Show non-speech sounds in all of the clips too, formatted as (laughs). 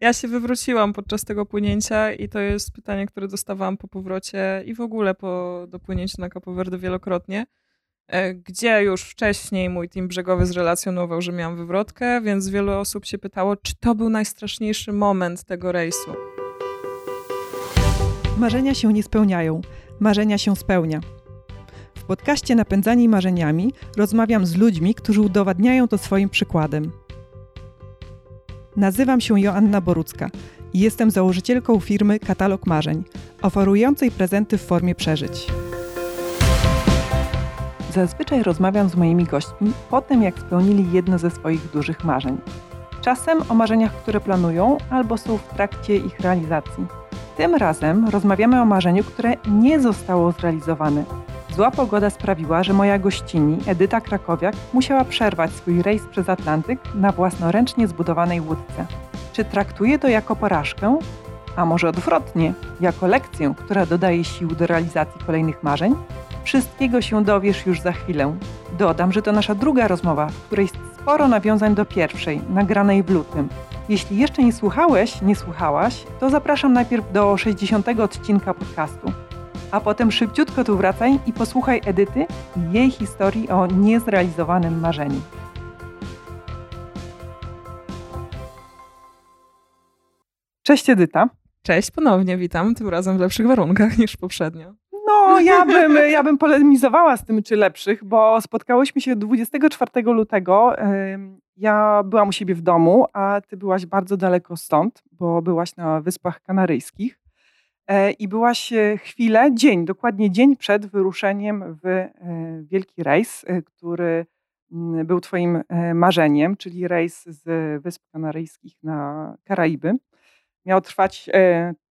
Ja się wywróciłam podczas tego płynięcia i to jest pytanie, które dostawałam po powrocie i w ogóle po dopłynięciu na Capo Verde wielokrotnie, e, gdzie już wcześniej mój team brzegowy zrelacjonował, że miałam wywrotkę, więc wiele osób się pytało, czy to był najstraszniejszy moment tego rejsu. Marzenia się nie spełniają, marzenia się spełnia. W podcaście Napędzani Marzeniami rozmawiam z ludźmi, którzy udowadniają to swoim przykładem. Nazywam się Joanna Borucka i jestem założycielką firmy Katalog Marzeń, oferującej prezenty w formie przeżyć. Zazwyczaj rozmawiam z moimi gośćmi po tym, jak spełnili jedno ze swoich dużych marzeń. Czasem o marzeniach, które planują albo są w trakcie ich realizacji. Tym razem rozmawiamy o marzeniu, które nie zostało zrealizowane. Zła pogoda sprawiła, że moja gościni, Edyta Krakowiak, musiała przerwać swój rejs przez Atlantyk na własnoręcznie zbudowanej łódce. Czy traktuje to jako porażkę? A może odwrotnie, jako lekcję, która dodaje sił do realizacji kolejnych marzeń? Wszystkiego się dowiesz już za chwilę. Dodam, że to nasza druga rozmowa, w której jest sporo nawiązań do pierwszej, nagranej w lutym. Jeśli jeszcze nie słuchałeś, nie słuchałaś, to zapraszam najpierw do 60 odcinka podcastu, a potem szybciutko tu wracaj i posłuchaj Edyty i jej historii o niezrealizowanym marzeniu. Cześć Edyta. Cześć, ponownie witam, tym razem w lepszych warunkach niż poprzednio. No, ja (laughs) bym, ja bym polemizowała z tym, czy lepszych, bo spotkałyśmy się 24 lutego. Ja byłam u siebie w domu, a ty byłaś bardzo daleko stąd, bo byłaś na Wyspach Kanaryjskich. E, I byłaś e, chwilę, dzień, dokładnie dzień przed wyruszeniem w e, wielki rejs, który był Twoim marzeniem, czyli rejs z Wysp Kanaryjskich na Karaiby. Miał trwać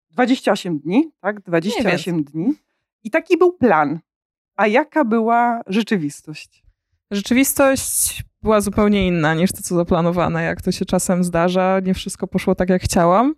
28 dni, tak? 28 dni. I taki był plan. A jaka była rzeczywistość? Rzeczywistość była zupełnie inna niż to, co zaplanowane, jak to się czasem zdarza. Nie wszystko poszło tak, jak chciałam,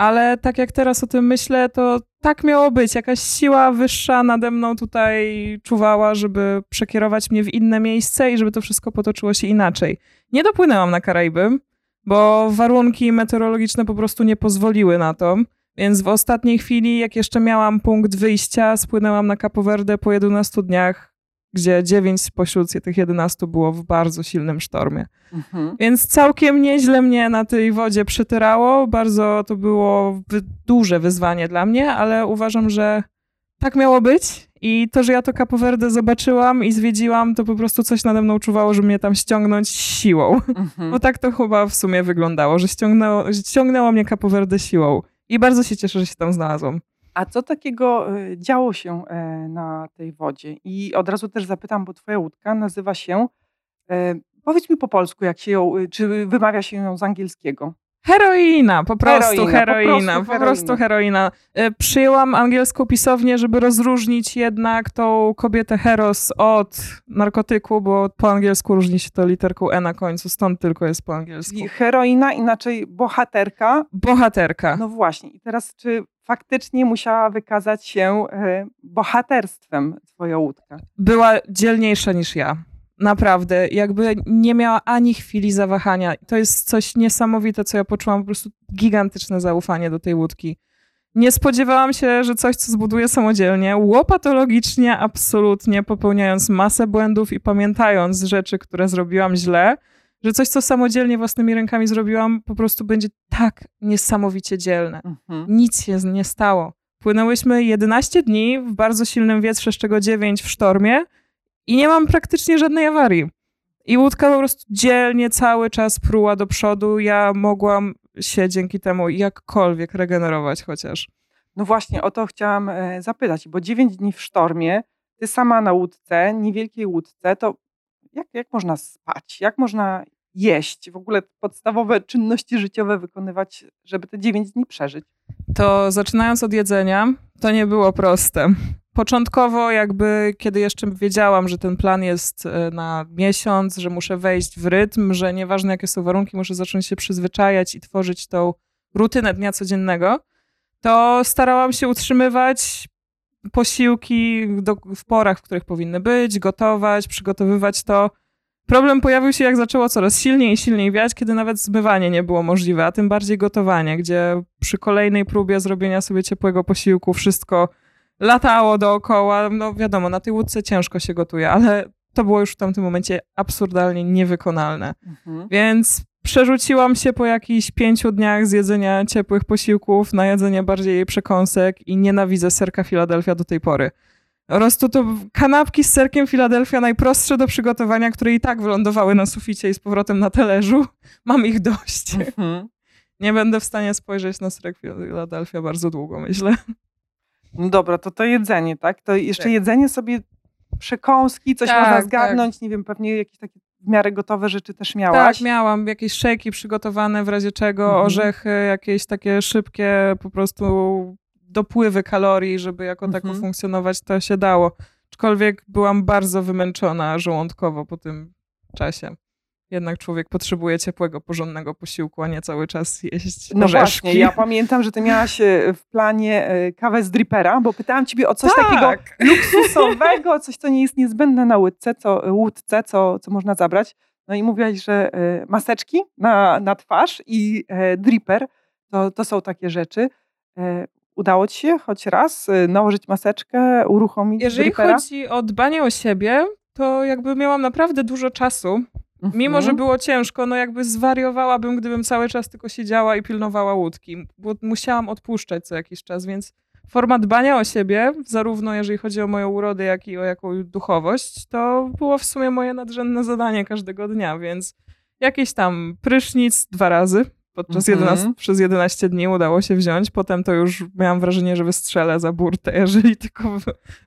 ale tak jak teraz o tym myślę, to tak miało być. Jakaś siła wyższa nade mną tutaj czuwała, żeby przekierować mnie w inne miejsce i żeby to wszystko potoczyło się inaczej. Nie dopłynęłam na Karaiby, bo warunki meteorologiczne po prostu nie pozwoliły na to. Więc w ostatniej chwili, jak jeszcze miałam punkt wyjścia, spłynęłam na Capo Verde po 11 dniach, gdzie 9 spośród tych 11 było w bardzo silnym sztormie. Mhm. Więc całkiem nieźle mnie na tej wodzie przytyrało. Bardzo to było duże wyzwanie dla mnie, ale uważam, że tak miało być. I to, że ja to Capo Verde zobaczyłam i zwiedziłam, to po prostu coś nade mną czuwało, że mnie tam ściągnąć siłą. Mhm. Bo tak to chyba w sumie wyglądało, że ściągnęło, że ściągnęło mnie Capo Verde siłą. I bardzo się cieszę, że się tam znalazłam. A co takiego y, działo się e, na tej wodzie? I od razu też zapytam, bo twoja łódka nazywa się, e, powiedz mi po polsku, jak się ją, y, czy wymawia się ją z angielskiego? Heroina, po prostu heroina, heroina po, prostu, po prostu heroina. E, przyjęłam angielską pisownię, żeby rozróżnić jednak tą kobietę heros od narkotyku, bo po angielsku różni się to literką E na końcu, stąd tylko jest po angielsku. I heroina, inaczej bohaterka. Bohaterka. No właśnie. I teraz czy faktycznie musiała wykazać się e, bohaterstwem twoja łódka? Była dzielniejsza niż ja. Naprawdę, jakby nie miała ani chwili zawahania. To jest coś niesamowite, co ja poczułam, po prostu gigantyczne zaufanie do tej łódki. Nie spodziewałam się, że coś, co zbuduję samodzielnie, łopatologicznie, absolutnie, popełniając masę błędów i pamiętając rzeczy, które zrobiłam źle, że coś, co samodzielnie własnymi rękami zrobiłam, po prostu będzie tak niesamowicie dzielne. Mhm. Nic się nie stało. Płynęłyśmy 11 dni w bardzo silnym wietrze, z czego 9 w sztormie i nie mam praktycznie żadnej awarii. I łódka po prostu dzielnie cały czas pruła do przodu. Ja mogłam się dzięki temu jakkolwiek regenerować chociaż. No właśnie, o to chciałam e, zapytać, bo 9 dni w sztormie, ty sama na łódce, niewielkiej łódce, to jak, jak można spać? Jak można jeść? W ogóle podstawowe czynności życiowe wykonywać, żeby te 9 dni przeżyć? To zaczynając od jedzenia, to nie było proste. Początkowo, jakby kiedy jeszcze wiedziałam, że ten plan jest e, na miesiąc, że muszę wejść w rytm, że nieważne jakie są warunki, muszę zacząć się przyzwyczajać i tworzyć tą rutynę dnia codziennego, to starałam się utrzymywać posiłki do, w porach, w których powinny być, gotować, przygotowywać to Problem pojawił się, jak zaczęło coraz silniej i silniej wiać, kiedy nawet zmywanie nie było możliwe, a tym bardziej gotowanie, gdzie przy kolejnej próbie zrobienia sobie ciepłego posiłku wszystko latało dookoła. No wiadomo, na tej łódce ciężko się gotuje, ale to było już w tamtym momencie absurdalnie niewykonalne. Mhm. Więc przerzuciłam się po jakichś pięciu dniach z jedzenia ciepłych posiłków na jedzenie bardziej przekąsek i nienawidzę serka Philadelphia do tej pory. Po prostu to kanapki z serkiem Philadelphia najprostsze do przygotowania, które i tak wylądowały na suficie i z powrotem na talerzu. (laughs) Mam ich dość. Mhm. (laughs) Nie będę w stanie spojrzeć na serek Philadelphia bardzo długo, myślę. No dobra, to to jedzenie, tak? To jeszcze tak. jedzenie sobie przekąski, coś tak, można tak. zgarnąć, tak. nie wiem, pewnie jakieś takie w miarę gotowe rzeczy też miałaś? Tak, miałam jakieś szejki przygotowane w razie czego, mhm. orzechy, jakieś takie szybkie po prostu dopływy kalorii, żeby jako mhm. tako funkcjonować, to się dało. Aczkolwiek byłam bardzo wymęczona żołądkowo po tym czasie jednak człowiek potrzebuje ciepłego, porządnego posiłku, a nie cały czas jeść No orzeszki. właśnie, ja pamiętam, że ty miałaś e, w planie e, kawę z dripera, bo pytałam ciebie o coś tak. takiego luksusowego, coś, co nie jest niezbędne na łódce, co, łódce, co, co można zabrać. No i mówiłaś, że e, maseczki na, na twarz i dripper to, to są takie rzeczy. Udało ci się choć raz nałożyć maseczkę, uruchomić Jeżeli dripera? chodzi o dbanie o siebie, to jakby miałam naprawdę dużo czasu Mimo, że mhm. było ciężko, no jakby zwariowałabym, gdybym cały czas tylko siedziała i pilnowała łódki, bo musiałam odpuszczać co jakiś czas, więc forma dbania o siebie, zarówno jeżeli chodzi o moją urodę, jak i o jakąś duchowość, to było w sumie moje nadrzędne zadanie każdego dnia, więc jakiś tam prysznic dwa razy podczas mm 11, przez 11 dni udało się wziąć. Potem to już miałam wrażenie, że wystrzelę za burtę, (laughs) jeżeli tylko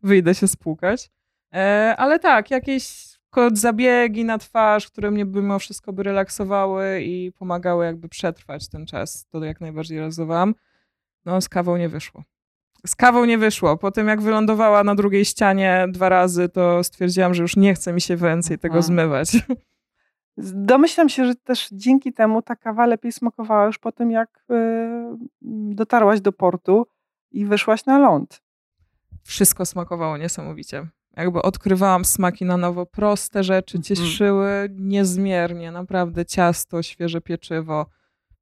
wyjdę się spłukać. E, ale tak, jakieś zabiegi na twarz, które mnie mimo wszystko by relaksowały i pomagały jakby przetrwać ten czas. To jak najbardziej realizowałam. No z kawą nie wyszło. Z kawą nie wyszło. Po tym jak wylądowała na drugiej ścianie dwa razy, to stwierdziłam, że już nie chce mi się więcej tego mhm. zmywać. Domyślam się, że też dzięki temu ta kawa lepiej smakowała już po tym, jak yy, dotarłaś do portu i wyszłaś na ląd. Wszystko smakowało niesamowicie jakby odkrywałam smaki na nowo. Proste rzeczy mhm. cieszyły niezmiernie, naprawdę ciasto, świeże pieczywo.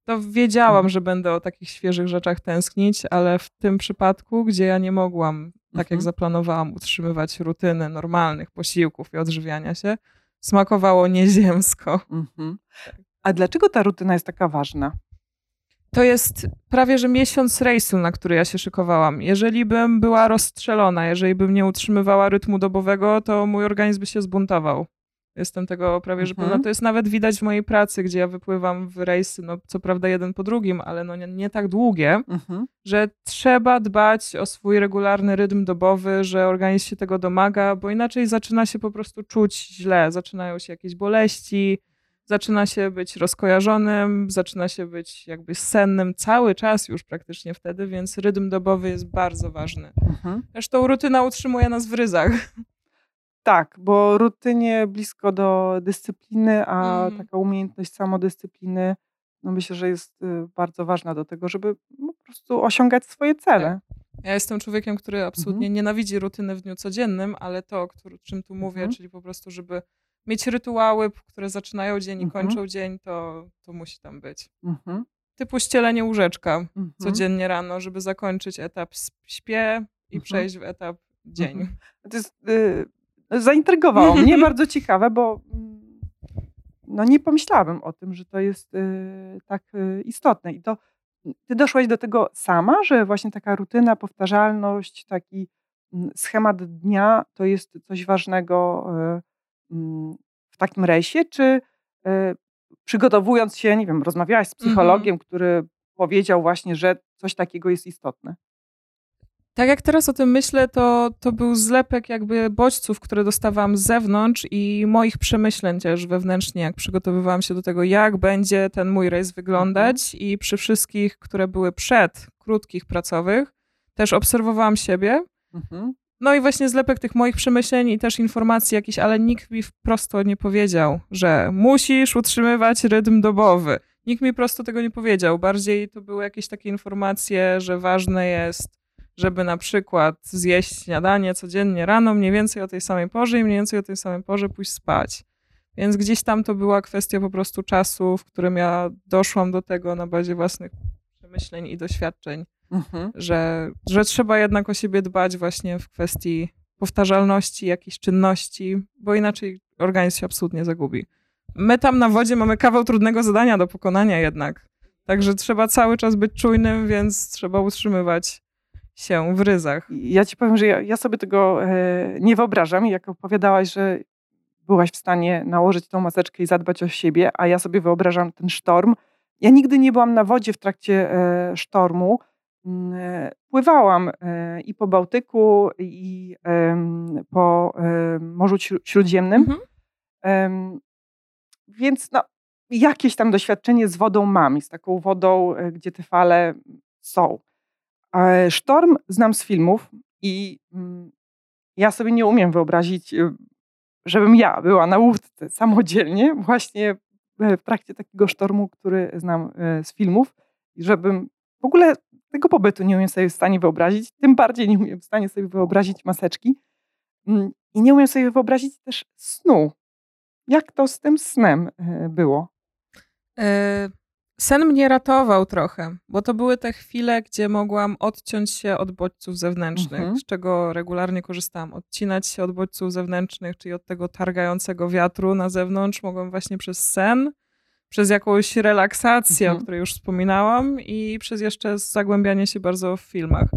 To wiedziałam, mhm. że będę o takich świeżych rzeczach tęsknić, ale w tym przypadku, gdzie ja nie mogłam, tak jak mhm. zaplanowałam, utrzymywać rutyny normalnych posiłków i odżywiania się, smakowało nieziemsko. A dlaczego ta rutyna jest taka ważna? To jest prawie że miesiąc rejsu, na który ja się szykowałam. Jeżeli bym była rozstrzelona, jeżeli bym nie utrzymywała rytmu dobowego, to mój organizm by się zbuntował. Jestem tego prawie że mhm. pewna. To jest nawet widać w mojej pracy, gdzie ja wypływam w rejsy, no co prawda jeden po drugim, ale no nie, nie tak długie, mhm. że trzeba dbać o swój regularny rytm dobowy, że organizm się tego domaga, bo inaczej zaczyna się po prostu czuć źle. Zaczynają się jakieś boleści, zaczyna się być rozkojarzonym, zaczyna się być jakby sennym cały czas już praktycznie wtedy, więc rytm dobowy jest bardzo ważny. Mhm. Zresztą rutyna utrzymuje nas w ryzach. Tak, bo rutynie blisko do dyscypliny, a mm. taka umiejętność samodyscypliny, no myślę, że jest y, bardzo ważna do tego, żeby no, po prostu osiągać swoje cele. Tak. Ja jestem człowiekiem, który absolutnie mhm. nienawidzi rutyny w dniu codziennym, ale to, o czym tu mówię, mhm. czyli po prostu, żeby mieć rytuały, które zaczynają dzień i mhm. kończą dzień, to, to musi tam być. Mhm. Typu ścielenie łóżeczka mhm. codziennie rano, żeby zakończyć etap śpię i mhm. przejść w etap dzień. Mhm. To jest, y, zaintrygowało mnie, (laughs) bardzo ciekawe, bo mm, no nie pomyślałabym o tym, że to jest y, tak y, istotne. I to ty doszłaś do tego sama, że właśnie taka rutyna, powtarzalność, taki mm, schemat dnia to jest coś ważnego y, Mm, w takim rejsie, czy e, przygotowując się, nie wiem, rozmawiałaś z psychologiem, mhm. który powiedział właśnie, że coś takiego jest istotne? Tak jak teraz o tym myślę, to, to był zlepek jakby bodźców, które dostawałam z zewnątrz i moich przemyśleń też wewnętrznie, jak przygotowywałam się do tego, jak będzie ten mój rejs wyglądać mhm. i przy wszystkich, które były przed, krótkich, pracowych, też obserwowałam siebie mhm. No i właśnie zlepek tych moich przemyśleń i też informacji jakichś, ale nikt mi wprost nie powiedział, że musisz utrzymywać rytm dobowy. Nikt mi prosto tego nie powiedział. Bardziej to były jakieś takie informacje, że ważne jest, żeby na przykład zjeść śniadanie codziennie rano, mniej więcej o tej samej porze i mniej więcej o tej samej porze pójść spać. Więc gdzieś tam to była kwestia po prostu czasu, w którym ja doszłam do tego na bazie własnych przemyśleń i doświadczeń, Mhm. że, że trzeba jednak o siebie dbać właśnie w kwestii powtarzalności jakichś czynności, bo inaczej organizm się absolutnie zagubi. My tam na wodzie mamy kawał trudnego zadania do pokonania jednak. Także trzeba cały czas być czujnym, więc trzeba utrzymywać się w ryzach. Ja ci powiem, że ja, ja sobie tego e, nie wyobrażam. Jak opowiadałaś, że byłaś w stanie nałożyć tą maseczkę i zadbać o siebie, a ja sobie wyobrażam ten sztorm. Ja nigdy nie byłam na wodzie w trakcie e, sztormu. Mm, e, Pływałam e, i po Bałtyku, i po Morzu Śró- Śródziemnym. Mhm. Więc no, jakieś tam doświadczenie z wodą mam, z taką wodą, e, gdzie te fale są. Sztorm znam z filmów i mm, ja sobie nie umiem wyobrazić, żebym ja była na łódce samodzielnie właśnie w trakcie takiego sztormu, który znam z filmów i żebym w ogóle tego pobytu nie umiem sobie w stanie wyobrazić, tym bardziej nie umiem w stanie sobie wyobrazić maseczki Mm, i nie umiem sobie wyobrazić też snu. Jak to z tym snem e, było? E, Sen mnie ratował trochę, bo to były te chwile, gdzie mogłam odciąć się od bodźców zewnętrznych, Mhm. z czego regularnie korzystałam. Odcinać się od bodźców zewnętrznych, czyli od tego targającego wiatru na zewnątrz, mogłam właśnie przez sen, przez jakąś relaksację, Mhm. o której już wspominałam, i przez jeszcze zagłębianie się bardzo w filmach.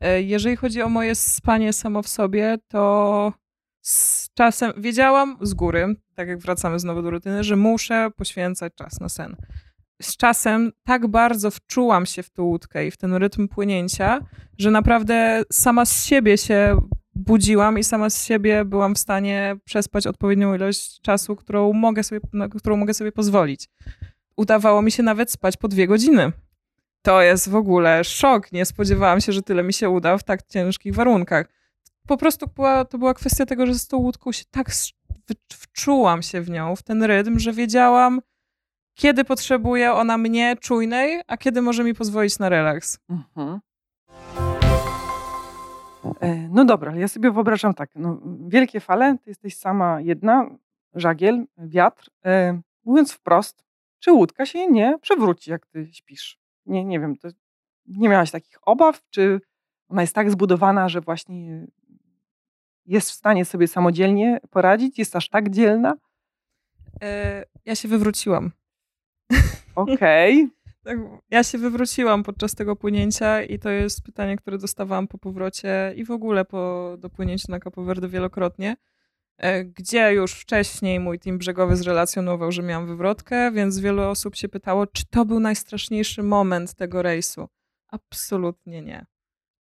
E, Jeżeli chodzi o moje spanie samo w sobie, to z czasem wiedziałam z góry, tak jak wracamy znowu do rutyny, że muszę poświęcać czas na sen. Z czasem tak bardzo wczułam się w tą łódkę i w ten rytm płynięcia, że naprawdę sama z siebie się budziłam i sama z siebie byłam w stanie przespać odpowiednią ilość czasu, którą mogę sobie, na którą mogę sobie pozwolić. Udawało mi się nawet spać po dwie godziny. To jest w ogóle szok. Nie spodziewałam się, że tyle mi się uda w tak ciężkich warunkach. Po prostu była, to była kwestia tego, że z tą łódką się tak wczułam się w nią, w ten rytm, że wiedziałam, kiedy potrzebuje ona mnie czujnej, a kiedy może mi pozwolić na relaks. Mhm. E, No dobra, ale ja sobie wyobrażam tak. No, wielkie fale, ty jesteś sama jedna, żagiel, wiatr. E, mówiąc wprost, czy łódka się nie przewróci, jak ty śpisz? Nie, nie wiem, to nie miałaś takich obaw? Czy ona jest tak zbudowana, że właśnie jest w stanie sobie samodzielnie poradzić? Jest aż tak dzielna? E, ja się wywróciłam. Okej. Tak, Ja się wywróciłam podczas tego płynięcia i to jest pytanie, które dostawałam po powrocie i w ogóle po dopłynięciu na Capo Verde wielokrotnie, e, gdzie już wcześniej mój team brzegowy zrelacjonował, że miałam wywrotkę, więc wiele osób się pytało, czy to był najstraszniejszy moment tego rejsu. Absolutnie nie.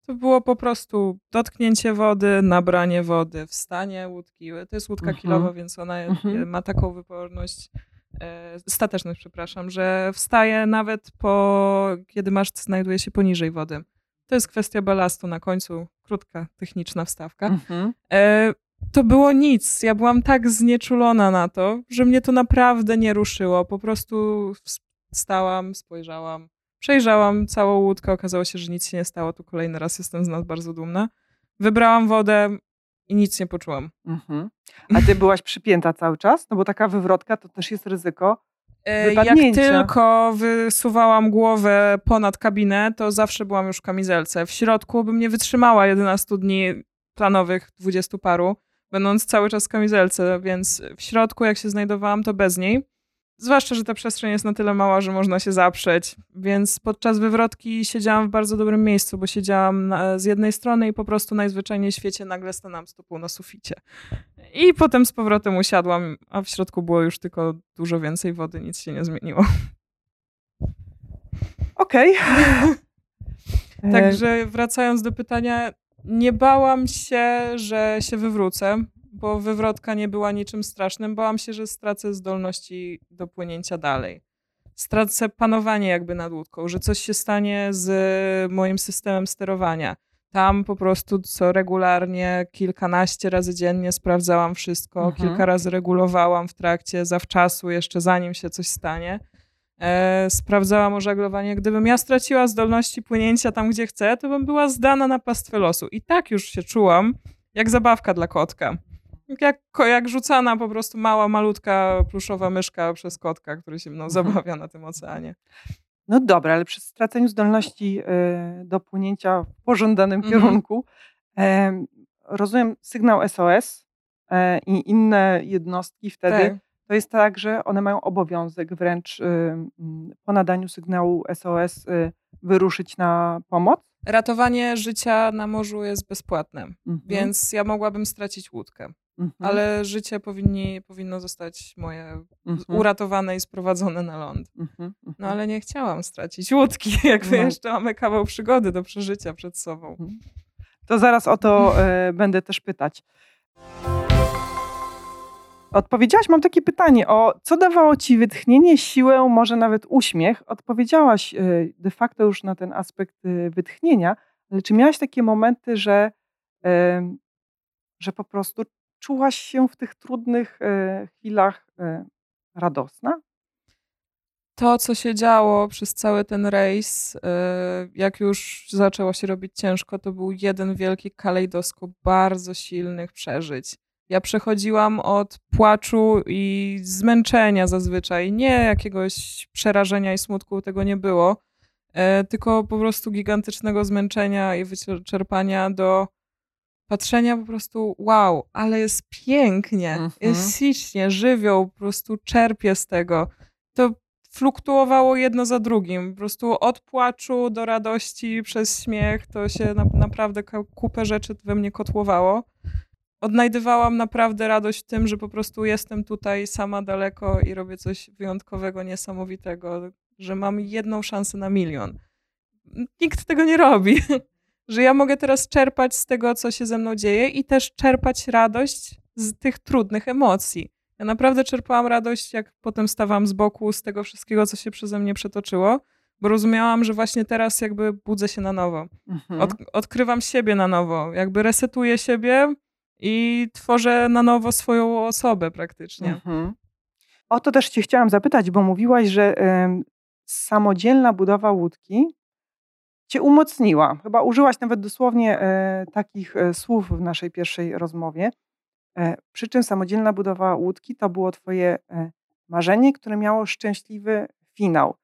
To było po prostu dotknięcie wody, nabranie wody, wstanie łódki. To jest łódka Mhm. kilowa, więc ona Mhm. ma taką wyporność stateczność, przepraszam, że wstaje nawet po, kiedy maszt znajduje się poniżej wody. To jest kwestia balastu na końcu, krótka techniczna wstawka. Mhm. E, to było nic. Ja byłam tak znieczulona na to, że mnie to naprawdę nie ruszyło. Po prostu ws- wstałam, spojrzałam, przejrzałam całą łódkę, okazało się, że nic się nie stało. Tu kolejny raz jestem z nas bardzo dumna. Wybrałam wodę i nic nie poczułam. Mhm. A ty byłaś przypięta cały czas? No bo taka wywrotka to też jest ryzyko. E, Jak Wypadnięcia. tylko wysuwałam głowę ponad kabinę, to zawsze byłam już w kamizelce. W środku bym nie wytrzymała 11 dni planowych, 20 paru, będąc cały czas w kamizelce, więc w środku, jak się znajdowałam, to bez niej. Zwłaszcza, że ta przestrzeń jest na tyle mała, że można się zaprzeć. Więc podczas wywrotki siedziałam w bardzo dobrym miejscu, bo siedziałam na, z jednej strony i po prostu najzwyczajniej w świecie nagle stanęłam stopą na suficie. I potem z powrotem usiadłam, a w środku było już tylko dużo więcej wody, nic się nie zmieniło. Okej. E, (laughs) Także wracając do pytania, nie bałam się, że się wywrócę, bo wywrotka nie była niczym strasznym. Bałam się, że stracę zdolności do płynięcia dalej. Stracę panowanie jakby nad łódką, że coś się stanie z moim systemem sterowania. Tam po prostu co regularnie, kilkanaście razy dziennie sprawdzałam wszystko, Mhm. kilka razy regulowałam w trakcie, zawczasu, jeszcze zanim się coś stanie. E, sprawdzałam ożaglowanie. Gdybym ja straciła zdolności płynięcia tam, gdzie chcę, to bym była zdana na pastwę losu. I tak już się czułam, jak zabawka dla kotka. Jak, jak rzucana po prostu mała, malutka, pluszowa myszka przez kotka, który się mną Mhm. zabawia na tym oceanie. No dobra, ale przy straceniu zdolności e, do płynięcia w pożądanym Mhm. kierunku, em, rozumiem sygnał SOS e, i inne jednostki wtedy, Tak. to jest tak, że one mają obowiązek wręcz mm, po nadaniu sygnału SOS wyruszyć na pomoc. Ratowanie życia na morzu jest bezpłatne, Mhm. więc ja mogłabym stracić łódkę, Mhm. ale życie powinni, powinno zostać moje Mhm. uratowane i sprowadzone na ląd. Mhm. No Mhm. ale nie chciałam stracić łódki, (laughs) jakby No. jeszcze mamy kawał przygody do przeżycia przed sobą. To zaraz o to e, będę też pytać. Odpowiedziałaś, mam takie pytanie, o co dawało ci wytchnienie, siłę, może nawet uśmiech? Odpowiedziałaś e, de facto już na ten aspekt e, wytchnienia, ale czy miałaś takie momenty, że, że po prostu czułaś się w tych trudnych e, chwilach e, radosna? To, co się działo przez cały ten rejs, y, jak już zaczęło się robić ciężko, to był jeden wielki kalejdoskop bardzo silnych przeżyć. Ja przechodziłam od płaczu i zmęczenia zazwyczaj, nie jakiegoś przerażenia i smutku, tego nie było, e, tylko po prostu gigantycznego zmęczenia i wyczerpania do patrzenia po prostu, wow, ale jest pięknie, Mhm. jest ślicznie, żywioł, po prostu czerpię z tego. To fluktuowało jedno za drugim, po prostu od płaczu do radości przez śmiech, to się na, naprawdę kupę rzeczy we mnie kotłowało. Odnajdywałam naprawdę radość w tym, że po prostu jestem tutaj sama daleko i robię coś wyjątkowego, niesamowitego, że mam jedną szansę na milion. Nikt tego nie robi. (laughs) Że ja mogę teraz czerpać z tego, co się ze mną dzieje i też czerpać radość z tych trudnych emocji. Ja naprawdę czerpałam radość, jak potem stawałam z boku z tego wszystkiego, co się przeze mnie przetoczyło, bo rozumiałam, że właśnie teraz jakby budzę się na nowo. Mhm. Od, odkrywam siebie na nowo, jakby resetuję siebie i tworzę na nowo swoją osobę praktycznie. Mhm. O to też cię chciałam zapytać, bo mówiłaś, że em, samodzielna budowa łódki cię umocniła. Chyba użyłaś nawet dosłownie e, takich e, słów w naszej pierwszej rozmowie. E, przy czym samodzielna budowa łódki to było twoje e, marzenie, które miało szczęśliwy finał.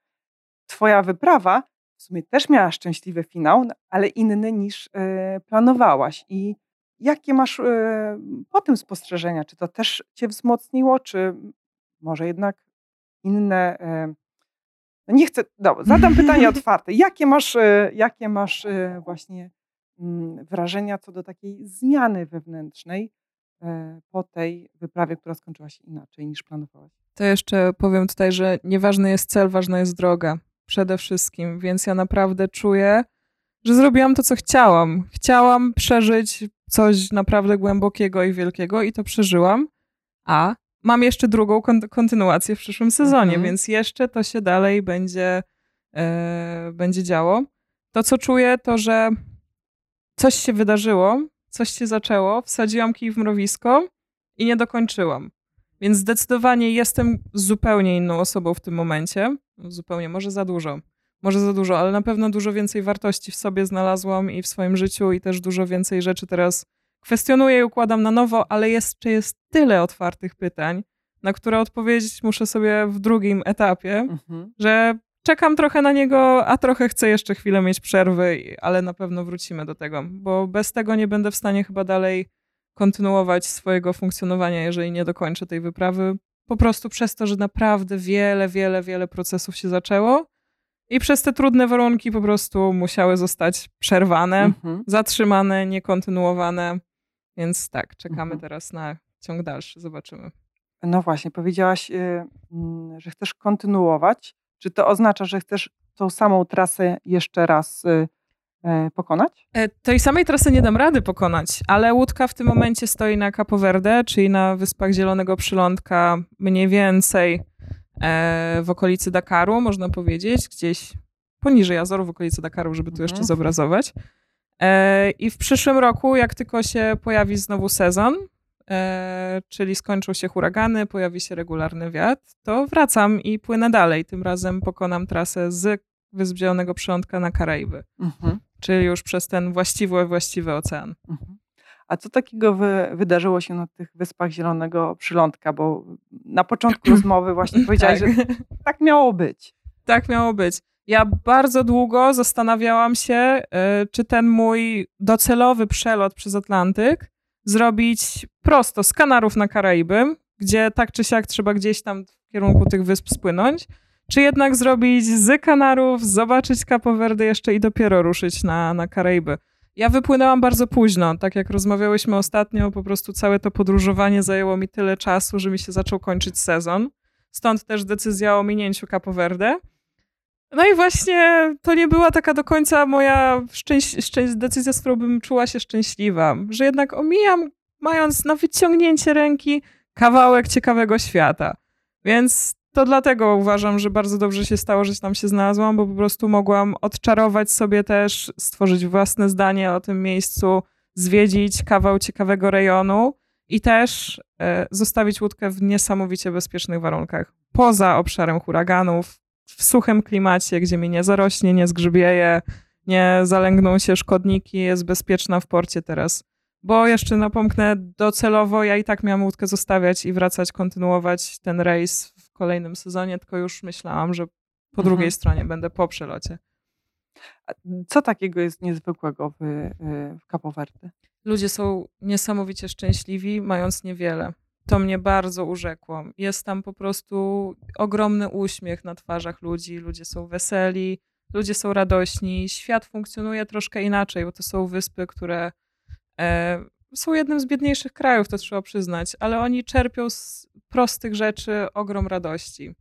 Twoja wyprawa w sumie też miała szczęśliwy finał, no, ale inny niż e, planowałaś. I jakie masz e, po tym spostrzeżenia? Czy to też cię wzmocniło, czy może jednak inne. No nie chcę. Dobra, zadam pytanie (laughs) otwarte. Jakie masz, e, jakie masz e, właśnie mm, wrażenia co do takiej zmiany wewnętrznej e, po tej wyprawie, która skończyła się inaczej niż planowałaś? To jeszcze powiem tutaj, że nieważny jest cel, ważna jest droga. Przede wszystkim. Więc ja naprawdę czuję, że zrobiłam to, co chciałam. Chciałam przeżyć coś naprawdę głębokiego i wielkiego i to przeżyłam. A mam jeszcze drugą kon- kontynuację w przyszłym sezonie, Mhm. więc jeszcze to się dalej będzie, e, będzie działo. To, co czuję, to, że coś się wydarzyło, coś się zaczęło, wsadziłam kij w mrowisko i nie dokończyłam. Więc zdecydowanie jestem zupełnie inną osobą w tym momencie. Zupełnie, może za dużo. Może za dużo, ale na pewno dużo więcej wartości w sobie znalazłam i w swoim życiu i też dużo więcej rzeczy teraz kwestionuję i układam na nowo, ale jeszcze jest tyle otwartych pytań, na które odpowiedzieć muszę sobie w drugim etapie, Mhm. że czekam trochę na niego, a trochę chcę jeszcze chwilę mieć przerwy, ale na pewno wrócimy do tego, bo bez tego nie będę w stanie chyba dalej kontynuować swojego funkcjonowania, jeżeli nie dokończę tej wyprawy. Po prostu przez to, że naprawdę wiele, wiele, wiele procesów się zaczęło i przez te trudne warunki po prostu musiały zostać przerwane, Mhm. zatrzymane, niekontynuowane. Więc tak, czekamy Mhm. teraz na ciąg dalszy, zobaczymy. No właśnie, powiedziałaś, y, mm, że chcesz kontynuować. Czy to oznacza, że chcesz tą samą trasę jeszcze raz y, e, pokonać? E, Tej samej trasy nie dam rady pokonać, ale łódka w tym momencie stoi na Capo Verde, czyli na Wyspach Zielonego Przylądka, mniej więcej e, w okolicy Dakaru, można powiedzieć, gdzieś poniżej Azoru, w okolicy Dakaru, żeby tu jeszcze Mhm. zobrazować. E, I w przyszłym roku, jak tylko się pojawi znowu sezon, e, czyli skończą się huragany, pojawi się regularny wiatr, to wracam i płynę dalej. Tym razem pokonam trasę z Wysp Zielonego Przylądka na Karaiby Mhm. czyli już przez ten właściwy, właściwy ocean. Mhm. A co takiego wy, wydarzyło się na tych Wyspach Zielonego Przylądka? Bo na początku (clears throat) rozmowy właśnie powiedziałeś, tak. że tak miało być. Tak miało być. Ja bardzo długo zastanawiałam się, y, czy ten mój docelowy przelot przez Atlantyk zrobić prosto z Kanarów na Karaiby, gdzie tak czy siak trzeba gdzieś tam w kierunku tych wysp spłynąć, czy jednak zrobić z Kanarów, zobaczyć Capo Verde jeszcze i dopiero ruszyć na, na Karaiby. Ja wypłynęłam bardzo późno, tak jak rozmawiałyśmy ostatnio, po prostu całe to podróżowanie zajęło mi tyle czasu, że mi się zaczął kończyć sezon. Stąd też decyzja o minięciu Capo Verde. No i właśnie to nie była taka do końca moja szczęś- szczęś- decyzja, z którą bym czuła się szczęśliwa, że jednak omijam, mając na wyciągnięcie ręki kawałek ciekawego świata. Więc to dlatego uważam, że bardzo dobrze się stało, że tam się znalazłam, bo po prostu mogłam odczarować sobie też, stworzyć własne zdanie o tym miejscu, zwiedzić kawał ciekawego rejonu i też e, zostawić łódkę w niesamowicie bezpiecznych warunkach. Poza obszarem huraganów, w suchym klimacie, gdzie mi nie zarośnie, nie zgrzybieje, nie zalęgną się szkodniki, jest bezpieczna w porcie teraz. Bo jeszcze napomknę, docelowo ja i tak miałam łódkę zostawiać i wracać, kontynuować ten rejs w kolejnym sezonie, tylko już myślałam, że po mhm. drugiej stronie będę po przelocie. Co takiego jest niezwykłego w, y, w? Ludzie są niesamowicie szczęśliwi, mając niewiele. To mnie bardzo urzekło. Jest tam po prostu ogromny uśmiech na twarzach ludzi. Ludzie są weseli, ludzie są radośni. Świat funkcjonuje troszkę inaczej, bo to są wyspy, które e, są jednym z biedniejszych krajów, to trzeba przyznać, ale oni czerpią z prostych rzeczy ogrom radości.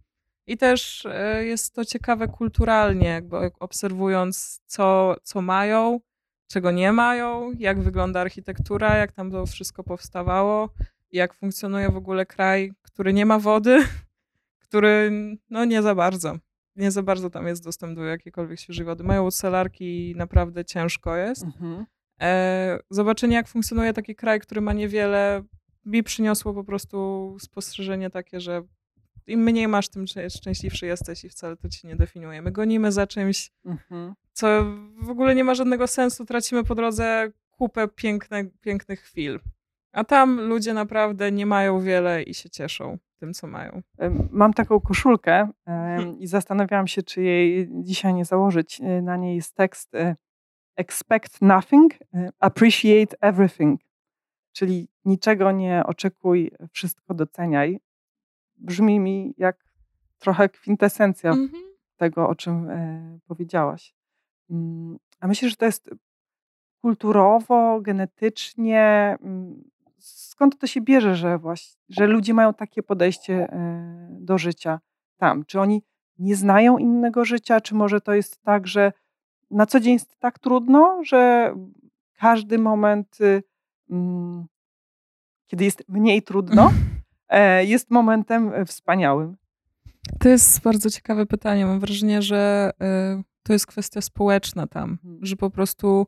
I też e, jest to ciekawe kulturalnie, jakby obserwując, co, co mają, czego nie mają, jak wygląda architektura, jak tam to wszystko powstawało jak funkcjonuje w ogóle kraj, który nie ma wody, (laughs) który no nie za bardzo. Nie za bardzo tam jest dostęp do jakiejkolwiek świeżej wody. Mają celarki i naprawdę ciężko jest. Mhm. E, zobaczenie, jak funkcjonuje taki kraj, który ma niewiele, mi przyniosło po prostu spostrzeżenie takie, że im mniej masz, tym szczęśliwszy jesteś i wcale to ci nie definiuje. My gonimy za czymś, mhm. co w ogóle nie ma żadnego sensu. Tracimy po drodze kupę piękne, pięknych chwil. A tam ludzie naprawdę nie mają wiele i się cieszą tym, co mają. Mam taką koszulkę hmm. i zastanawiałam się, czy jej dzisiaj nie założyć. E, na niej jest tekst e, Expect nothing, e, appreciate everything. Czyli niczego nie oczekuj, wszystko doceniaj. Brzmi mi jak trochę kwintesencja mm -hmm. tego, o czym powiedziałaś. Mm, a myślę, że to jest kulturowo, genetycznie mm, skąd to się bierze, że, właśnie, że ludzie mają takie podejście e, do życia tam? Czy oni nie znają innego życia, czy może to jest tak, że na co dzień jest tak trudno, że każdy moment, y, mm, kiedy jest mniej trudno, (laughs) e, jest momentem e, wspaniałym? To jest bardzo ciekawe pytanie. Mam wrażenie, że to jest kwestia społeczna tam, hmm. że po prostu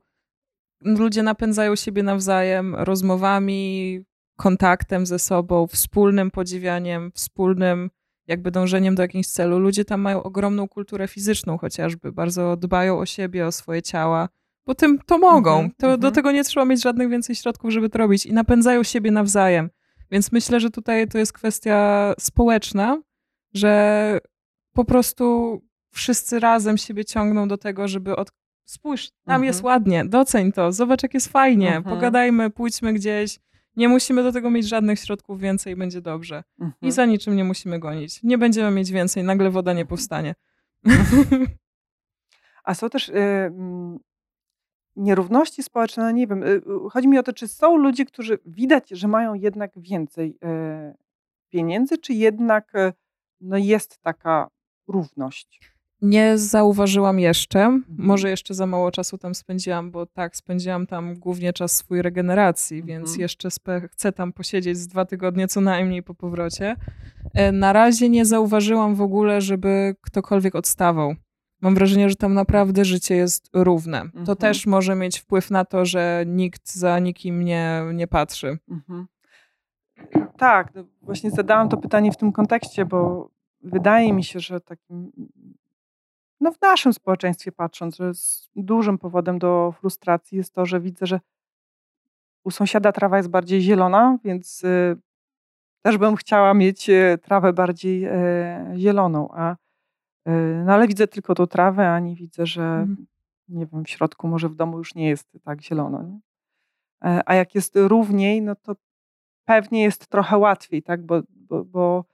ludzie napędzają siebie nawzajem rozmowami, kontaktem ze sobą, wspólnym podziwianiem, wspólnym jakby dążeniem do jakiegoś celu. Ludzie tam mają ogromną kulturę fizyczną chociażby, bardzo dbają o siebie, o swoje ciała, bo tym to mogą. Mm -hmm, to, mm -hmm. Do tego nie trzeba mieć żadnych więcej środków, żeby to robić i napędzają siebie nawzajem. Więc myślę, że tutaj to jest kwestia społeczna, że po prostu wszyscy razem siebie ciągną do tego, żeby od, spójrz, tam mhm. jest ładnie, doceń to, zobacz jak jest fajnie, mhm. pogadajmy, pójdźmy gdzieś. Nie musimy do tego mieć żadnych środków więcej, będzie dobrze. Mhm. I za niczym nie musimy gonić. Nie będziemy mieć więcej, nagle woda nie powstanie. (laughs) A są też y, mm, nierówności społeczne, no nie wiem. Y, chodzi mi o to, czy są ludzie, którzy widać, że mają jednak więcej y, pieniędzy, czy jednak y, no jest taka równość? Nie zauważyłam jeszcze. Mhm. Może jeszcze za mało czasu tam spędziłam, bo tak, spędziłam tam głównie czas swojej regeneracji, mhm. więc jeszcze chcę tam posiedzieć z dwa tygodnie co najmniej po powrocie. E, na razie nie zauważyłam w ogóle, żeby ktokolwiek odstawał. Mam wrażenie, że tam naprawdę życie jest równe. Mhm. To też może mieć wpływ na to, że nikt za nikim nie, nie patrzy. Mhm. Tak, no właśnie zadałam to pytanie w tym kontekście, bo wydaje mi się, że takim no w naszym społeczeństwie patrząc, że z dużym powodem do frustracji jest to, że widzę, że u sąsiada trawa jest bardziej zielona, więc y, też bym chciała mieć y, trawę bardziej e, zieloną, a y, no ale widzę tylko tą trawę, a nie widzę, że mhm. nie wiem, w środku może w domu już nie jest tak zielono. Nie? E, a jak jest równiej, no to pewnie jest trochę łatwiej, tak? bo, bo, bo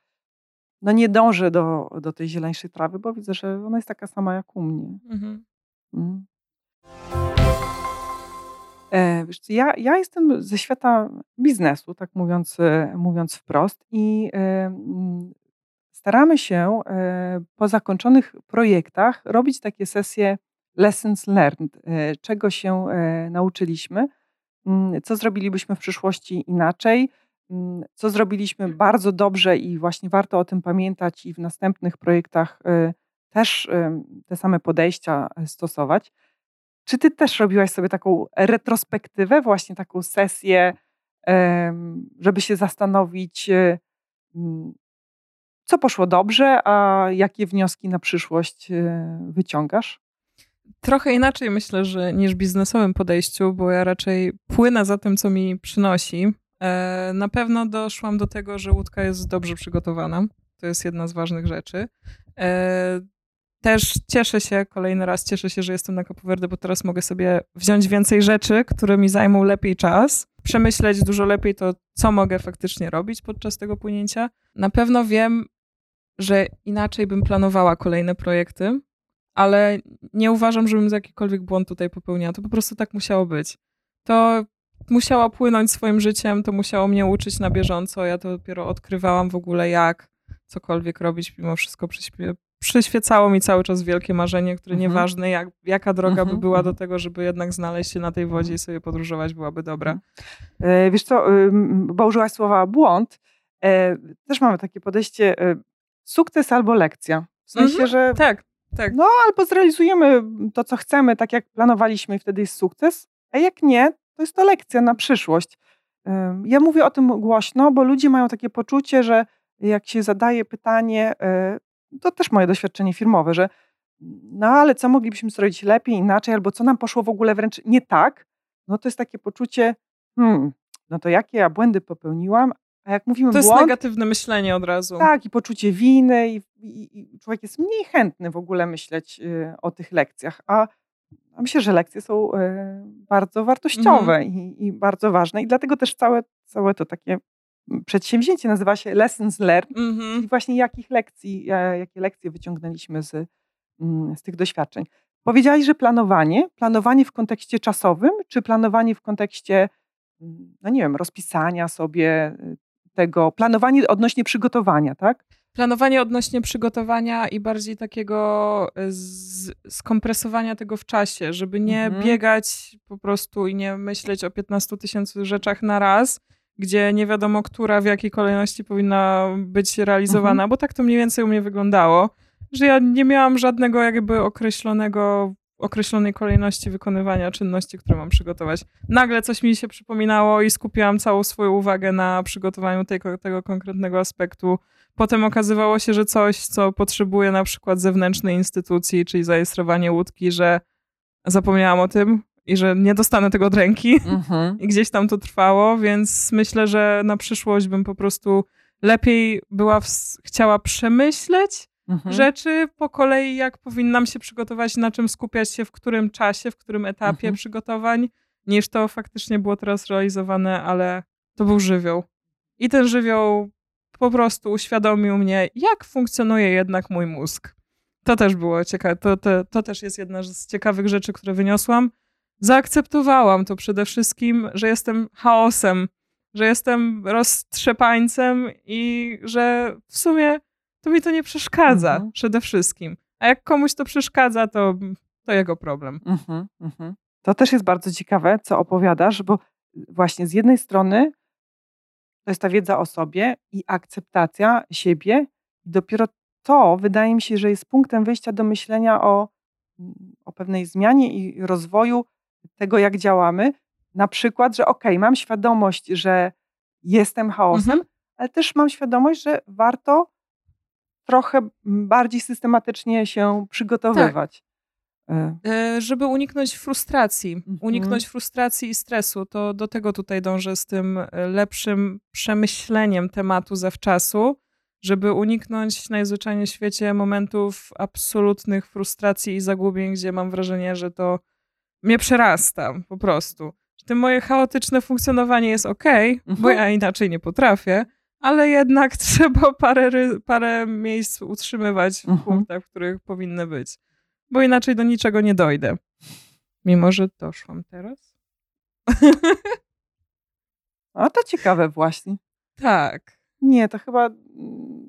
no nie dążę do, do tej zieleńszej trawy, bo widzę, że ona jest taka sama jak u mnie. Mhm. Mm. E, wiesz, ja, ja jestem ze świata biznesu, tak mówiąc, e, mówiąc wprost, i e, mm, staramy się po zakończonych projektach robić takie sesje lessons learned, czego się nauczyliśmy, mm, co zrobilibyśmy w przyszłości inaczej, co zrobiliśmy bardzo dobrze i właśnie warto o tym pamiętać i w następnych projektach też te same podejścia stosować. Czy ty też robiłaś sobie taką retrospektywę, właśnie taką sesję, żeby się zastanowić, mm, co poszło dobrze, a jakie wnioski na przyszłość wyciągasz? Trochę inaczej myślę, że niż biznesowym podejściu, bo ja raczej płynę za tym, co mi przynosi. E, na pewno doszłam do tego, że łódka jest dobrze przygotowana. To jest jedna z ważnych rzeczy też cieszę się, kolejny raz cieszę się, że jestem na Capo bo teraz mogę sobie wziąć więcej rzeczy, które mi zajmą lepiej czas, przemyśleć dużo lepiej to, co mogę faktycznie robić podczas tego płynięcia. Na pewno wiem, że inaczej bym planowała kolejne projekty, ale nie uważam, żebym za jakikolwiek błąd tutaj popełniała. To po prostu tak musiało być. To musiało płynąć swoim życiem, to musiało mnie uczyć na bieżąco. Ja to dopiero odkrywałam w ogóle, jak cokolwiek robić, mimo wszystko przyświecało mi cały czas wielkie marzenie, które mhm. nieważne jak, jaka droga mhm. by była do mhm. tego, żeby jednak znaleźć się na tej wodzie i sobie podróżować, byłaby dobra. Mhm. E, wiesz co, bo użyłaś słowa błąd. E, też mamy takie podejście e, sukces albo lekcja. W sensie, mhm. że tak, tak. no albo zrealizujemy to, co chcemy, tak jak planowaliśmy i wtedy jest sukces, a jak nie, to jest to lekcja na przyszłość. Ja mówię o tym głośno, bo ludzie mają takie poczucie, że jak się zadaje pytanie, to też moje doświadczenie firmowe, że no ale co moglibyśmy zrobić lepiej, inaczej, albo co nam poszło w ogóle wręcz nie tak, no to jest takie poczucie, hmm, no to jakie ja błędy popełniłam, a jak mówimy To jest błąd, negatywne myślenie od razu. Tak, i poczucie winy, i, i, i człowiek jest mniej chętny w ogóle myśleć y, o tych lekcjach, a, a myślę, że lekcje są y, bardzo wartościowe mhm. i, i, bardzo ważne i dlatego też całe, całe to takie przedsięwzięcie nazywa się Lessons Learned, mm -hmm. właśnie jakich lekcji, e, jakie lekcje wyciągnęliśmy z, mm, z tych doświadczeń. Powiedziałaś, że planowanie, planowanie w kontekście czasowym, czy planowanie w kontekście, mm, no nie wiem, rozpisania sobie y, tego, planowanie odnośnie przygotowania, tak? Planowanie odnośnie przygotowania i bardziej takiego e, z, skompresowania tego w czasie, żeby nie mhm. biegać po prostu i nie myśleć o 15 tysięcy rzeczach na raz, gdzie nie wiadomo, która w jakiej kolejności powinna być realizowana, mhm. bo tak to mniej więcej u mnie wyglądało, że ja nie miałam żadnego jakby określonego określonej kolejności wykonywania czynności, które mam przygotować. Nagle coś mi się przypominało i skupiłam całą swoją uwagę na przygotowaniu tego, tego konkretnego aspektu. Potem okazywało się, że coś, co potrzebuje na przykład zewnętrznej instytucji, czyli zarejestrowanie łódki, że zapomniałam o tym, i że nie dostanę tego od ręki. Mhm. I gdzieś tam to trwało, więc myślę, że na przyszłość bym po prostu lepiej była w, chciała przemyśleć mhm. rzeczy po kolei, jak powinnam się przygotować, na czym skupiać się, w którym czasie, w którym etapie mhm. przygotowań, niż to faktycznie było teraz realizowane, ale to był żywioł. I ten żywioł po prostu uświadomił mnie, jak funkcjonuje jednak mój mózg. To też było ciekawe. To, to, to też jest jedna z ciekawych rzeczy, które wyniosłam zaakceptowałam to przede wszystkim, że jestem chaosem, że jestem roztrzepańcem i że w sumie to mi to nie przeszkadza mhm. przede wszystkim. A jak komuś to przeszkadza, to, to jego problem. Mhm, mhm. To też jest bardzo ciekawe, co opowiadasz, bo właśnie z jednej strony to jest ta wiedza o sobie i akceptacja siebie. I dopiero to wydaje mi się, że jest punktem wyjścia do myślenia o, o pewnej zmianie i rozwoju tego, jak działamy. Na przykład, że ok, mam świadomość, że jestem chaosem, mhm. ale też mam świadomość, że warto trochę bardziej systematycznie się przygotowywać. Tak. E, E, Żeby uniknąć frustracji, Mhm. uniknąć frustracji i stresu, to do tego tutaj dążę z tym e, lepszym przemyśleniem tematu zawczasu, żeby uniknąć najzwyczajniej w świecie momentów absolutnych frustracji i zagubień, gdzie mam wrażenie, że to mnie przerasta po prostu. Że tym moje chaotyczne funkcjonowanie jest ok, bo Mhm. ja inaczej nie potrafię, ale jednak (laughs) trzeba parę, parę miejsc utrzymywać w Mhm. punktach, w których powinny być bo inaczej do niczego nie dojdę. Mimo, że doszłam teraz. (laughs) A to ciekawe właśnie. tak. Nie, to chyba...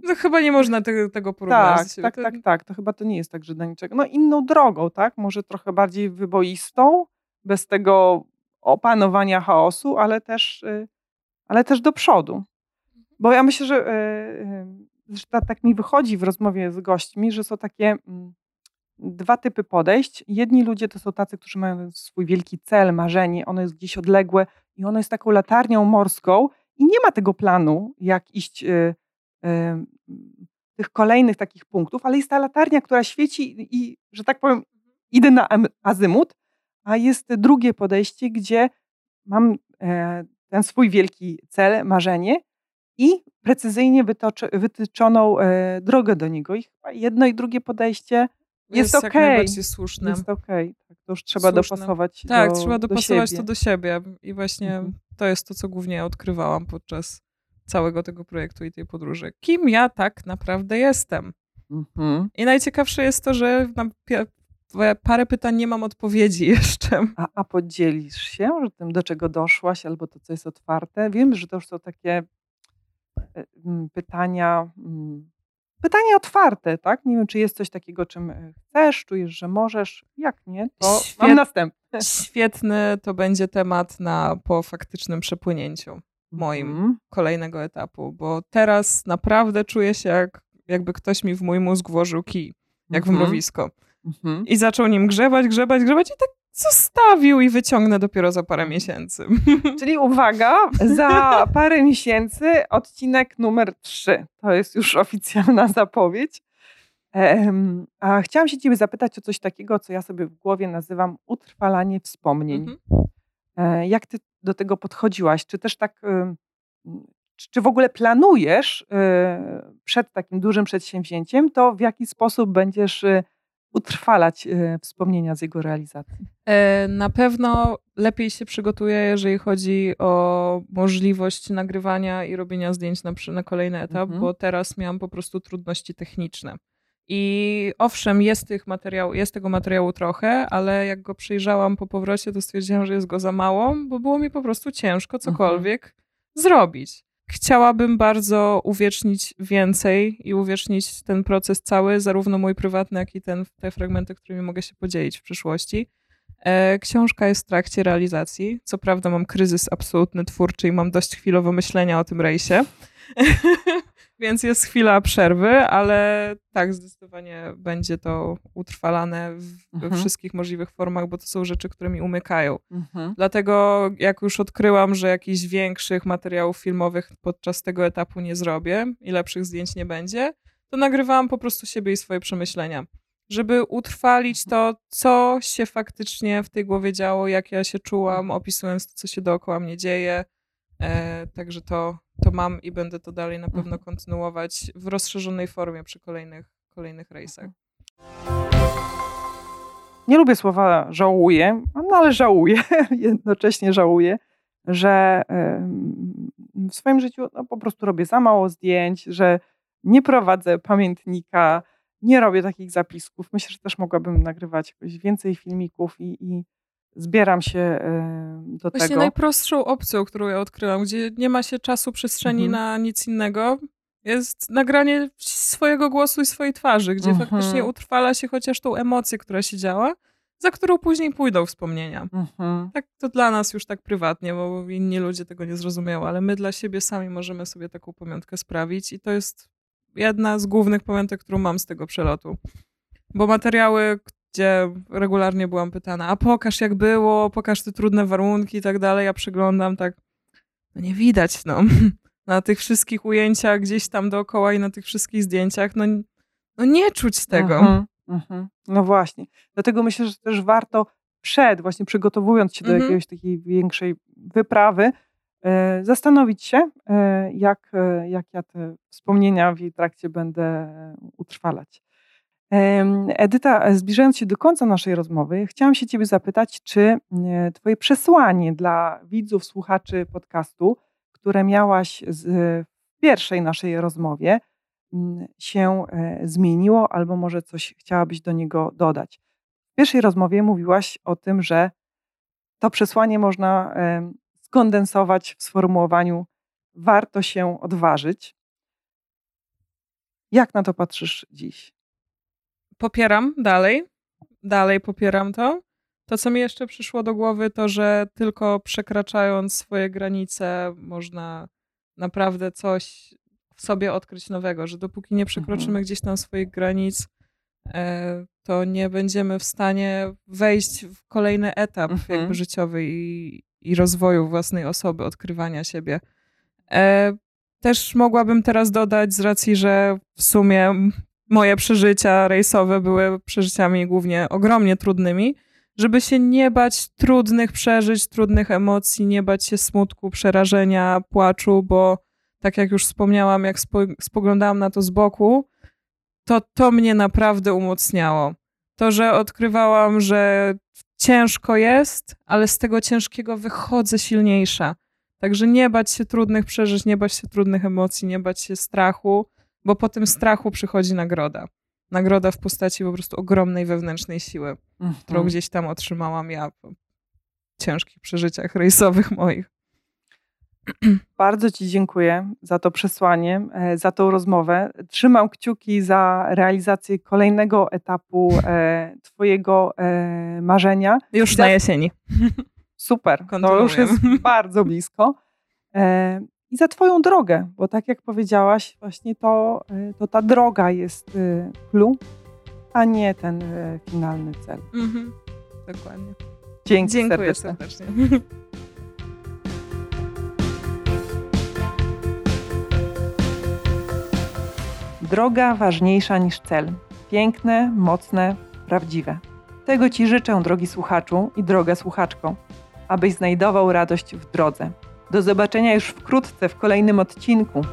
No chyba nie można tego, tego porównać. Tak, tak, To- tak, tak. To chyba to nie jest tak, że do niczego. No inną drogą, tak? Może trochę bardziej wyboistą, bez tego opanowania chaosu, ale też, y, ale też do przodu. Bo ja myślę, że, y, y, że ta- tak mi wychodzi w rozmowie z gośćmi, że są takie mm, dwa typy podejść. Jedni ludzie to są tacy, którzy mają swój wielki cel, marzenie, ono jest gdzieś odległe i ono jest taką latarnią morską i nie ma tego planu, jak iść y, y, tych kolejnych takich punktów, ale jest ta latarnia, która świeci i, że tak powiem, idę na azymut, a jest drugie podejście, gdzie mam e, ten swój wielki cel, marzenie i precyzyjnie wytoczy, wytyczoną e, drogę do niego. I chyba jedno i drugie podejście jest jak okej. najbardziej słuszne. jest okej. Tak, to już trzeba Słuszne. dopasować tak, do, trzeba do dopasować siebie. to do siebie. I właśnie Mhm. to jest to, co głównie odkrywałam podczas całego tego projektu i tej podróży. Kim ja tak naprawdę jestem? Mhm. I najciekawsze jest to, że na parę pytań nie mam odpowiedzi (laughs) jeszcze. A, a podzielisz się że tym, do czego doszłaś, albo to, co jest otwarte? Wiem, że to już są takie e, pytania, mm, pytania otwarte, tak? Nie wiem, czy jest coś takiego, czym e, chcesz, czujesz, że możesz. Jak nie, to Świet- mam następne. (laughs) Świetny to będzie temat na po faktycznym przepłynięciu moim Mhm. kolejnego etapu, bo teraz naprawdę czuję się jak, jakby ktoś mi w mój mózg włożył kij, jak w Mhm. mrowisko. Mhm. I zaczął nim grzebać, grzebać, grzebać i tak zostawił i wyciągnę dopiero za parę miesięcy. (laughs) Czyli uwaga, za parę miesięcy odcinek numer 3. To jest już oficjalna zapowiedź. A chciałam się ciebie zapytać o coś takiego, co ja sobie w głowie nazywam utrwalanie wspomnień. Mhm. E, Jak ty do tego podchodziłaś? Czy też tak, ym, czy w ogóle planujesz e, przed takim dużym przedsięwzięciem, to w jaki sposób będziesz e, utrwalać e, wspomnienia z jego realizacji? E, Na pewno lepiej się przygotuję, jeżeli chodzi o możliwość nagrywania i robienia zdjęć na, na kolejny etap, Mhm. bo teraz miałam po prostu trudności techniczne. I owszem, jest, tych materiał, jest tego materiału trochę, ale jak go przyjrzałam po powrocie, to stwierdziłam, że jest go za mało, bo było mi po prostu ciężko cokolwiek zrobić. Chciałabym bardzo uwiecznić więcej i uwiecznić ten proces cały, zarówno mój prywatny, jak i ten, te fragmenty, którymi mogę się podzielić w przyszłości. E, Książka jest w trakcie realizacji. Co prawda mam kryzys absolutny twórczy i mam dość chwilowo myślenia o tym rejsie. (laughs) Więc jest chwila przerwy, ale tak, zdecydowanie będzie to utrwalane w, we Mhm. wszystkich możliwych formach, bo to są rzeczy, które mi umykają. Mhm. Dlatego jak już odkryłam, że jakichś większych materiałów filmowych podczas tego etapu nie zrobię i lepszych zdjęć nie będzie, to nagrywałam po prostu siebie i swoje przemyślenia. Żeby utrwalić to, co się faktycznie w tej głowie działo, jak ja się czułam, opisując to, co się dookoła mnie dzieje. E, także to, to mam i będę to dalej na pewno kontynuować w rozszerzonej formie przy kolejnych, kolejnych rejsach. Nie lubię słowa żałuję, no ale żałuję, (laughs) jednocześnie żałuję, że w swoim życiu no, po prostu robię za mało zdjęć, że nie prowadzę pamiętnika, nie robię takich zapisków. Myślę, że też mogłabym nagrywać jakoś więcej filmików i, i zbieram się em, do Właśnie tego. najprostszą opcją, którą ja odkryłam, gdzie nie ma się czasu, przestrzeni Mhm. na nic innego, jest nagranie swojego głosu i swojej twarzy, gdzie Mhm. faktycznie utrwala się chociaż tą emocję, która się działa, za którą później pójdą wspomnienia. Mhm. Tak to dla nas już tak prywatnie, bo inni ludzie tego nie zrozumieją, ale my dla siebie sami możemy sobie taką pamiątkę sprawić i to jest jedna z głównych pamiątek, którą mam z tego przelotu. Bo materiały, gdzie regularnie byłam pytana, a pokaż jak było, pokaż te trudne warunki i tak dalej, ja przeglądam tak, no nie widać, no. (laughs) Na tych wszystkich ujęciach gdzieś tam dookoła i na tych wszystkich zdjęciach, no, no nie czuć tego. Mhm. Mhm. No właśnie. Dlatego myślę, że też warto przed, właśnie przygotowując się do Mhm. jakiegoś takiej większej wyprawy, e, zastanowić się, e, jak, e, jak ja te wspomnienia w jej trakcie będę e, utrwalać. Edyta, e, zbliżając się do końca naszej rozmowy, chciałam się Ciebie zapytać, czy e, Twoje przesłanie dla widzów, słuchaczy podcastu, które miałaś z, w pierwszej naszej rozmowie, m, się e, zmieniło, albo może coś chciałabyś do niego dodać. W pierwszej rozmowie mówiłaś o tym, że to przesłanie można skondensować w sformułowaniu warto się odważyć. Jak na to patrzysz dziś? Popieram dalej. Dalej popieram to. To, co mi jeszcze przyszło do głowy, to, że tylko przekraczając swoje granice można naprawdę coś w sobie odkryć nowego, że dopóki nie przekroczymy Mhm. gdzieś tam swoich granic, e, to nie będziemy w stanie wejść w kolejny etap Mhm. jakby życiowy i, i rozwoju własnej osoby, odkrywania siebie. E, też mogłabym teraz dodać z racji, że w sumie moje przeżycia rejsowe były przeżyciami głównie ogromnie trudnymi, żeby się nie bać trudnych przeżyć, trudnych emocji, nie bać się smutku, przerażenia, płaczu, bo tak jak już wspomniałam, jak spo, spoglądałam na to z boku, to to mnie naprawdę umocniało. To, że odkrywałam, że ciężko jest, ale z tego ciężkiego wychodzę silniejsza. Także nie bać się trudnych przeżyć, nie bać się trudnych emocji, nie bać się strachu, bo po tym strachu przychodzi nagroda. Nagroda w postaci po prostu ogromnej wewnętrznej siły, którą Mhm. gdzieś tam otrzymałam ja po ciężkich przeżyciach (laughs) rejsowych moich. (clears throat) Bardzo Ci dziękuję za to przesłanie, e, za tą rozmowę. Trzymam kciuki za realizację kolejnego etapu e, Twojego e, marzenia. Już Za- na jesieni. Super, to już jest bardzo blisko. I za Twoją drogę, bo tak jak powiedziałaś, właśnie to, e, to ta droga jest e, clue, a nie ten e, finalny cel. Mhm. Dokładnie. Dzięki Dziękuję serdecznie. serdecznie. Droga ważniejsza niż cel. Piękne, mocne, prawdziwe. Tego Ci życzę, drogi słuchaczu i droga słuchaczko, abyś znajdował radość w drodze. Do zobaczenia już wkrótce w kolejnym odcinku.